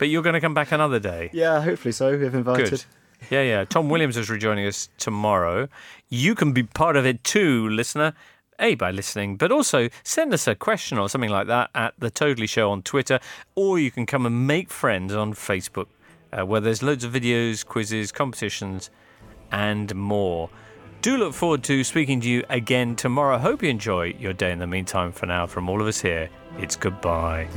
S1: But you're going to come back another day.
S7: yeah, hopefully so, if invited.
S1: Good. Yeah, yeah. Tom Williams is rejoining us tomorrow. You can be part of it too, listener. A, by listening, but also send us a question or something like that at The Totally Show on Twitter, or you can come and make friends on Facebook, uh, where there's loads of videos, quizzes, competitions, and more. Do look forward to speaking to you again tomorrow. Hope you enjoy your day in the meantime. For now, from all of us here, it's goodbye.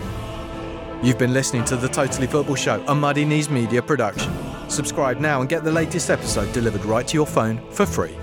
S2: You've been listening to The Totally Football Show, a Muddy Knees Media production. Subscribe now and get the latest episode delivered right to your phone for free.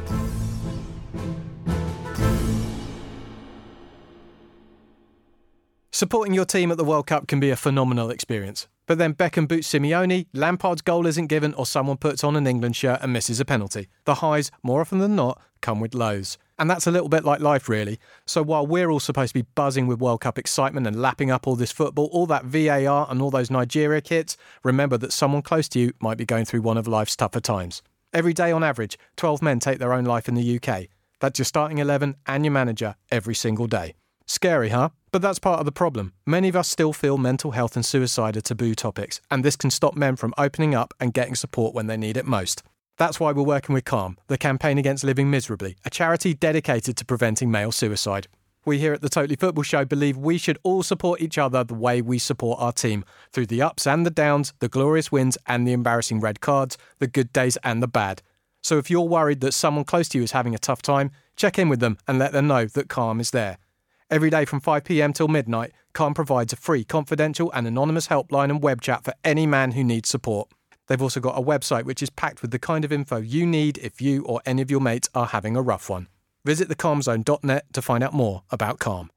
S2: Supporting your team at the World Cup can be a phenomenal experience. But then Beckham boots Simeone, Lampard's goal isn't given, or someone puts on an England shirt and misses a penalty. The highs, more often than not, come with lows. And that's a little bit like life, really. So while we're all supposed to be buzzing with World Cup excitement and lapping up all this football, all that VAR and all those Nigeria kits, remember that someone close to you might be going through one of life's tougher times. Every day on average, 12 men take their own life in the UK. That's your starting 11 and your manager every single day. Scary, huh? But that's part of the problem. Many of us still feel mental health and suicide are taboo topics, and this can stop men from opening up and getting support when they need it most. That's why we're working with Calm, the campaign against living miserably, a charity dedicated to preventing male suicide. We here at the Totally Football Show believe we should all support each other the way we support our team, through the ups and the downs, the glorious wins and the embarrassing red cards, the good days and the bad. So if you're worried that someone close to you is having a tough time, check in with them and let them know that Calm is there. Every day from 5pm till midnight, Calm provides a free, confidential, and anonymous helpline and web chat for any man who needs support. They've also got a website which is packed with the kind of info you need if you or any of your mates are having a rough one. Visit thecalmzone.net to find out more about Calm.